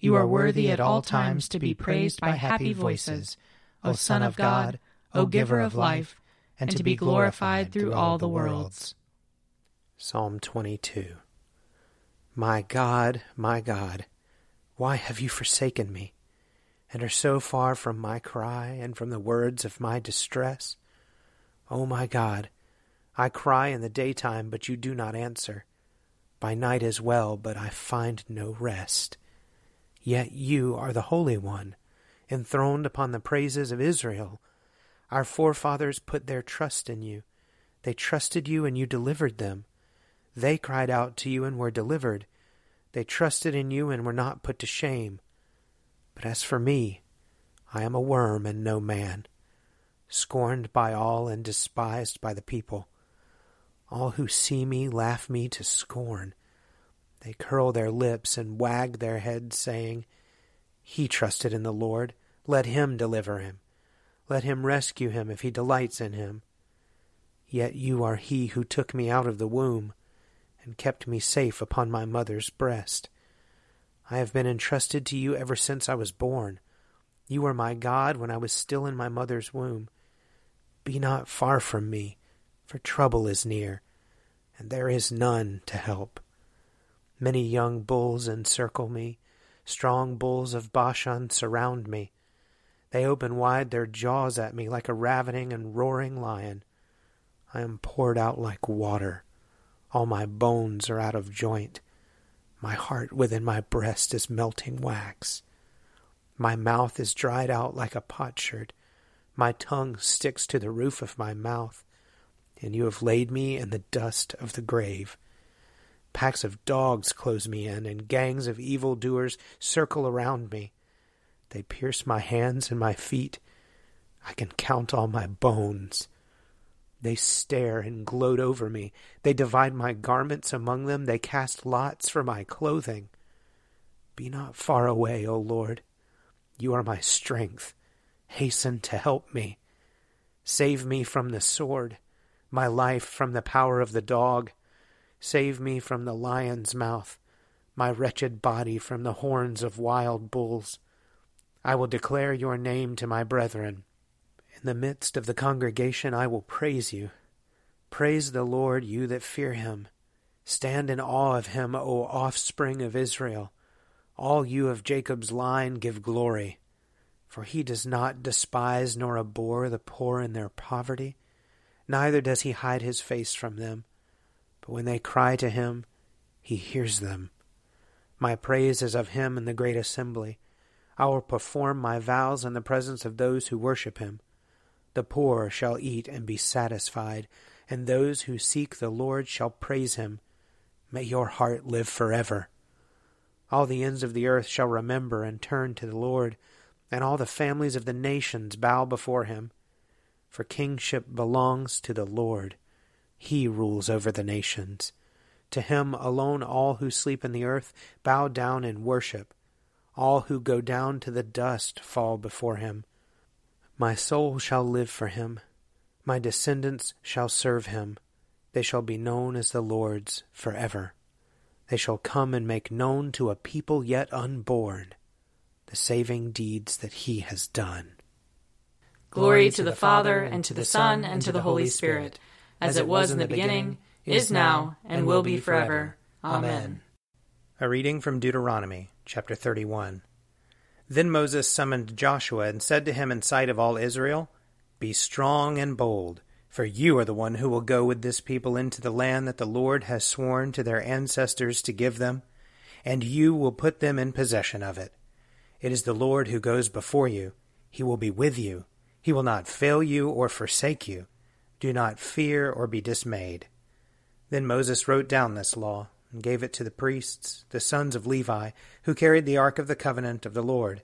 You are worthy at all times to be praised by happy voices, O Son of God, O Giver of life, and to be glorified through all the worlds. Psalm 22 My God, my God, why have you forsaken me, and are so far from my cry and from the words of my distress? O my God, I cry in the daytime, but you do not answer, by night as well, but I find no rest. Yet you are the Holy One, enthroned upon the praises of Israel. Our forefathers put their trust in you. They trusted you, and you delivered them. They cried out to you and were delivered. They trusted in you and were not put to shame. But as for me, I am a worm and no man, scorned by all and despised by the people. All who see me laugh me to scorn. They curl their lips and wag their heads, saying, He trusted in the Lord. Let him deliver him. Let him rescue him if he delights in him. Yet you are he who took me out of the womb and kept me safe upon my mother's breast. I have been entrusted to you ever since I was born. You were my God when I was still in my mother's womb. Be not far from me, for trouble is near, and there is none to help. Many young bulls encircle me. Strong bulls of Bashan surround me. They open wide their jaws at me like a ravening and roaring lion. I am poured out like water. All my bones are out of joint. My heart within my breast is melting wax. My mouth is dried out like a potsherd. My tongue sticks to the roof of my mouth. And you have laid me in the dust of the grave. Packs of dogs close me in, and gangs of evil doers circle around me. They pierce my hands and my feet. I can count all my bones. They stare and gloat over me. They divide my garments among them. They cast lots for my clothing. Be not far away, O Lord. You are my strength. Hasten to help me. Save me from the sword, my life from the power of the dog. Save me from the lion's mouth, my wretched body from the horns of wild bulls. I will declare your name to my brethren. In the midst of the congregation I will praise you. Praise the Lord, you that fear him. Stand in awe of him, O offspring of Israel. All you of Jacob's line give glory. For he does not despise nor abhor the poor in their poverty, neither does he hide his face from them. But when they cry to him, he hears them. My praise is of him in the great assembly. I will perform my vows in the presence of those who worship him. The poor shall eat and be satisfied, and those who seek the Lord shall praise him. May your heart live forever. All the ends of the earth shall remember and turn to the Lord, and all the families of the nations bow before him. For kingship belongs to the Lord he rules over the nations. To him alone all who sleep in the earth bow down and worship. All who go down to the dust fall before him. My soul shall live for him. My descendants shall serve him. They shall be known as the Lord's forever. They shall come and make known to a people yet unborn the saving deeds that he has done. Glory to the Father, and to the Son, and to the Holy Spirit, as it was in the beginning, is now, and will be forever. Amen. A reading from Deuteronomy, chapter 31. Then Moses summoned Joshua and said to him in sight of all Israel, Be strong and bold for you are the one who will go with this people into the land that the Lord has sworn to their ancestors to give them, and you will put them in possession of it. It is the Lord who goes before you. He will be with you. He will not fail you or forsake you. Do not fear or be dismayed. Then Moses wrote down this law and gave it to the priests, the sons of Levi, who carried the ark of the covenant of the Lord,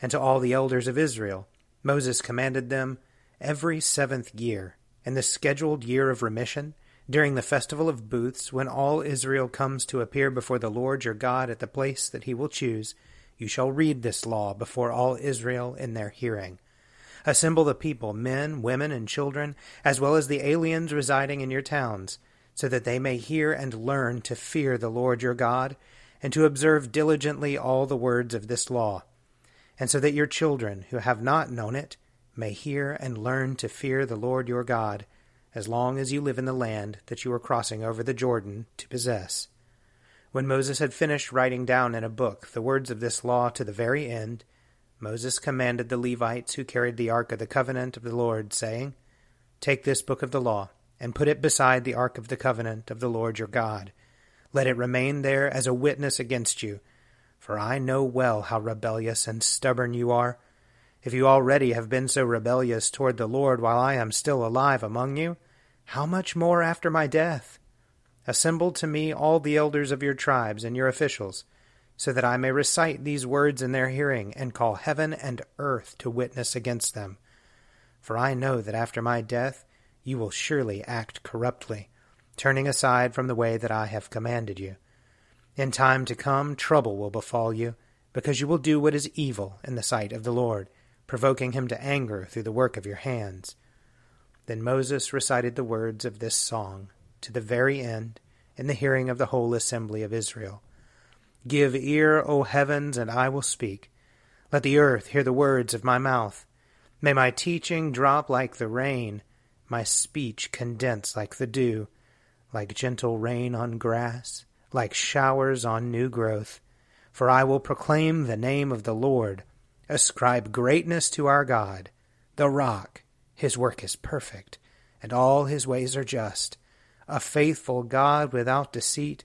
and to all the elders of Israel. Moses commanded them every seventh year in the scheduled year of remission, during the festival of booths, when all Israel comes to appear before the Lord your God at the place that he will choose, you shall read this law before all Israel in their hearing. Assemble the people, men, women, and children, as well as the aliens residing in your towns, so that they may hear and learn to fear the Lord your God, and to observe diligently all the words of this law, and so that your children, who have not known it, may hear and learn to fear the Lord your God, as long as you live in the land that you are crossing over the Jordan to possess. When Moses had finished writing down in a book the words of this law to the very end, Moses commanded the Levites who carried the ark of the covenant of the Lord, saying, Take this book of the law, and put it beside the ark of the covenant of the Lord your God. Let it remain there as a witness against you, for I know well how rebellious and stubborn you are if you already have been so rebellious toward the Lord while I am still alive among you, how much more after my death? Assemble to me all the elders of your tribes and your officials, so that I may recite these words in their hearing and call heaven and earth to witness against them. For I know that after my death you will surely act corruptly, turning aside from the way that I have commanded you. In time to come trouble will befall you, because you will do what is evil in the sight of the Lord provoking him to anger through the work of your hands. Then Moses recited the words of this song to the very end in the hearing of the whole assembly of Israel. Give ear, O heavens, and I will speak. Let the earth hear the words of my mouth. May my teaching drop like the rain, my speech condense like the dew, like gentle rain on grass, like showers on new growth. For I will proclaim the name of the Lord ascribe greatness to our God, the rock. His work is perfect, and all his ways are just. A faithful God without deceit,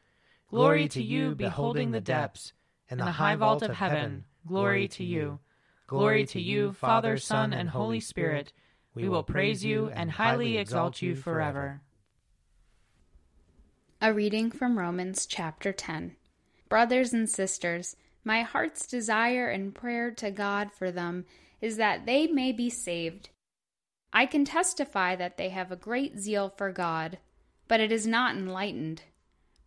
Glory to you, beholding the depths, and the high vault of heaven. Glory to you. Glory to you, Father, Son, and Holy Spirit. We will praise you and highly exalt you forever. A reading from Romans chapter 10. Brothers and sisters, my heart's desire and prayer to God for them is that they may be saved. I can testify that they have a great zeal for God, but it is not enlightened.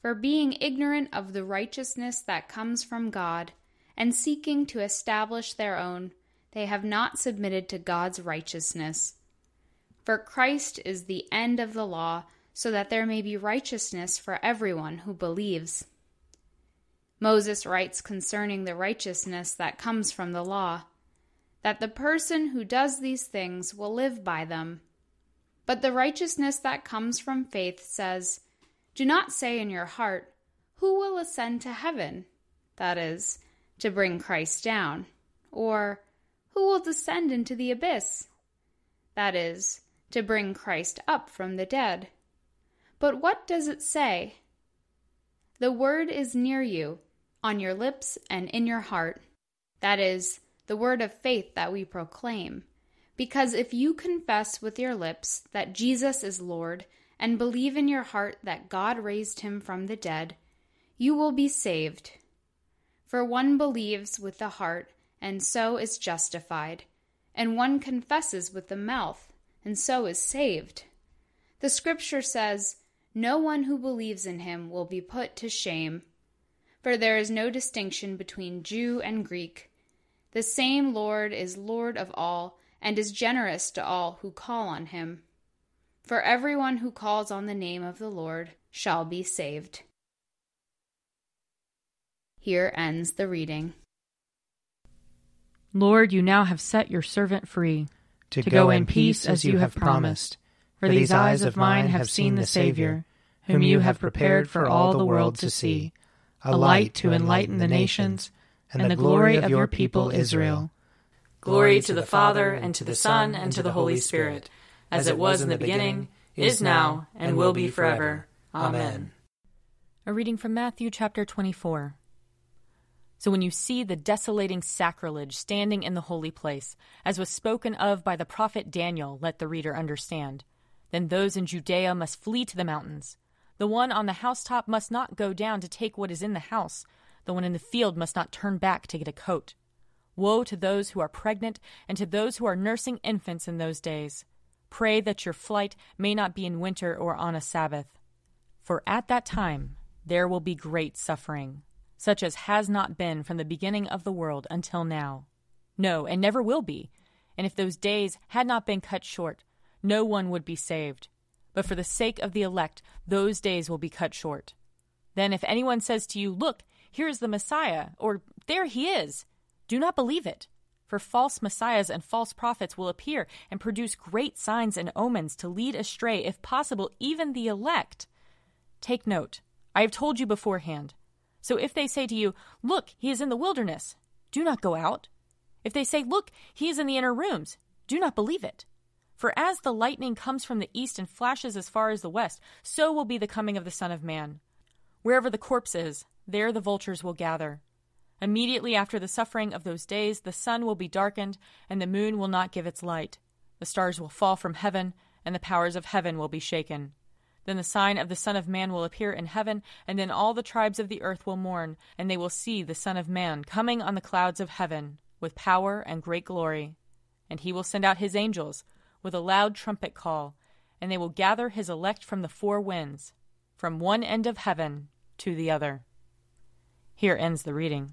For being ignorant of the righteousness that comes from God, and seeking to establish their own, they have not submitted to God's righteousness. For Christ is the end of the law, so that there may be righteousness for everyone who believes. Moses writes concerning the righteousness that comes from the law that the person who does these things will live by them. But the righteousness that comes from faith says, Do not say in your heart, Who will ascend to heaven? That is, to bring Christ down. Or, Who will descend into the abyss? That is, to bring Christ up from the dead. But what does it say? The word is near you, on your lips and in your heart. that is, the word of faith that we proclaim. Because if you confess with your lips that Jesus is Lord and believe in your heart that God raised him from the dead, you will be saved. For one believes with the heart and so is justified, and one confesses with the mouth and so is saved. The scripture says, No one who believes in him will be put to shame. For there is no distinction between Jew and Greek. The same Lord is Lord of all and is generous to all who call on him. For everyone who calls on the name of the Lord shall be saved. Here ends the reading. Lord, you now have set your servant free to, to go, go in peace as you have promised. For these eyes of mine have seen the Savior, whom you have prepared for all the world to see, a light to enlighten the nations, and the glory of your people Israel. Glory to the Father, and to the Son, and to the Holy Spirit, as it was in the beginning, is now, and will be forever. Amen. A reading from Matthew chapter 24. So when you see the desolating sacrilege standing in the holy place, as was spoken of by the prophet Daniel, let the reader understand. Then those in Judea must flee to the mountains. The one on the housetop must not go down to take what is in the house. The one in the field must not turn back to get a coat. Woe to those who are pregnant and to those who are nursing infants in those days. Pray that your flight may not be in winter or on a Sabbath. For at that time there will be great suffering, such as has not been from the beginning of the world until now. No, and never will be. And if those days had not been cut short, no one would be saved. But for the sake of the elect, those days will be cut short. Then if anyone says to you, Look, here is the Messiah, or there he is, do not believe it, for false messiahs and false prophets will appear and produce great signs and omens to lead astray, if possible, even the elect. Take note, I have told you beforehand. So if they say to you, Look, he is in the wilderness, do not go out. If they say, Look, he is in the inner rooms, do not believe it. For as the lightning comes from the east and flashes as far as the west, so will be the coming of the Son of Man. Wherever the corpse is, there the vultures will gather. Immediately after the suffering of those days, the sun will be darkened, and the moon will not give its light. The stars will fall from heaven, and the powers of heaven will be shaken. Then the sign of the Son of Man will appear in heaven, and then all the tribes of the earth will mourn, and they will see the Son of Man coming on the clouds of heaven, with power and great glory. And he will send out his angels with a loud trumpet call, and they will gather his elect from the four winds, from one end of heaven to the other. Here ends the reading.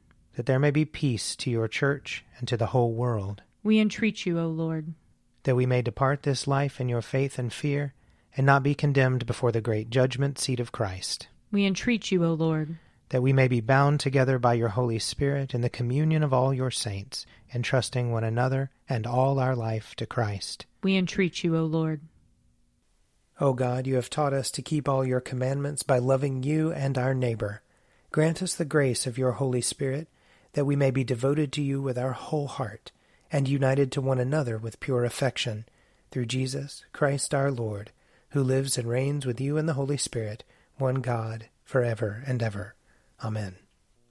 that there may be peace to your church and to the whole world. We entreat you, O Lord. That we may depart this life in your faith and fear, and not be condemned before the great judgment seat of Christ. We entreat you, O Lord. That we may be bound together by your Holy Spirit in the communion of all your saints, entrusting one another and all our life to Christ. We entreat you, O Lord. O God, you have taught us to keep all your commandments by loving you and our neighbor. Grant us the grace of your Holy Spirit that we may be devoted to you with our whole heart, and united to one another with pure affection, through Jesus Christ our Lord, who lives and reigns with you in the Holy Spirit, one God, for ever and ever. Amen.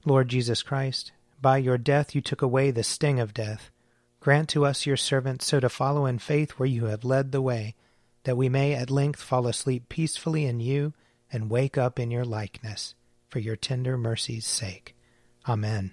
Lord Jesus Christ, by your death you took away the sting of death. Grant to us, your servants, so to follow in faith where you have led the way, that we may at length fall asleep peacefully in you and wake up in your likeness, for your tender mercy's sake. Amen.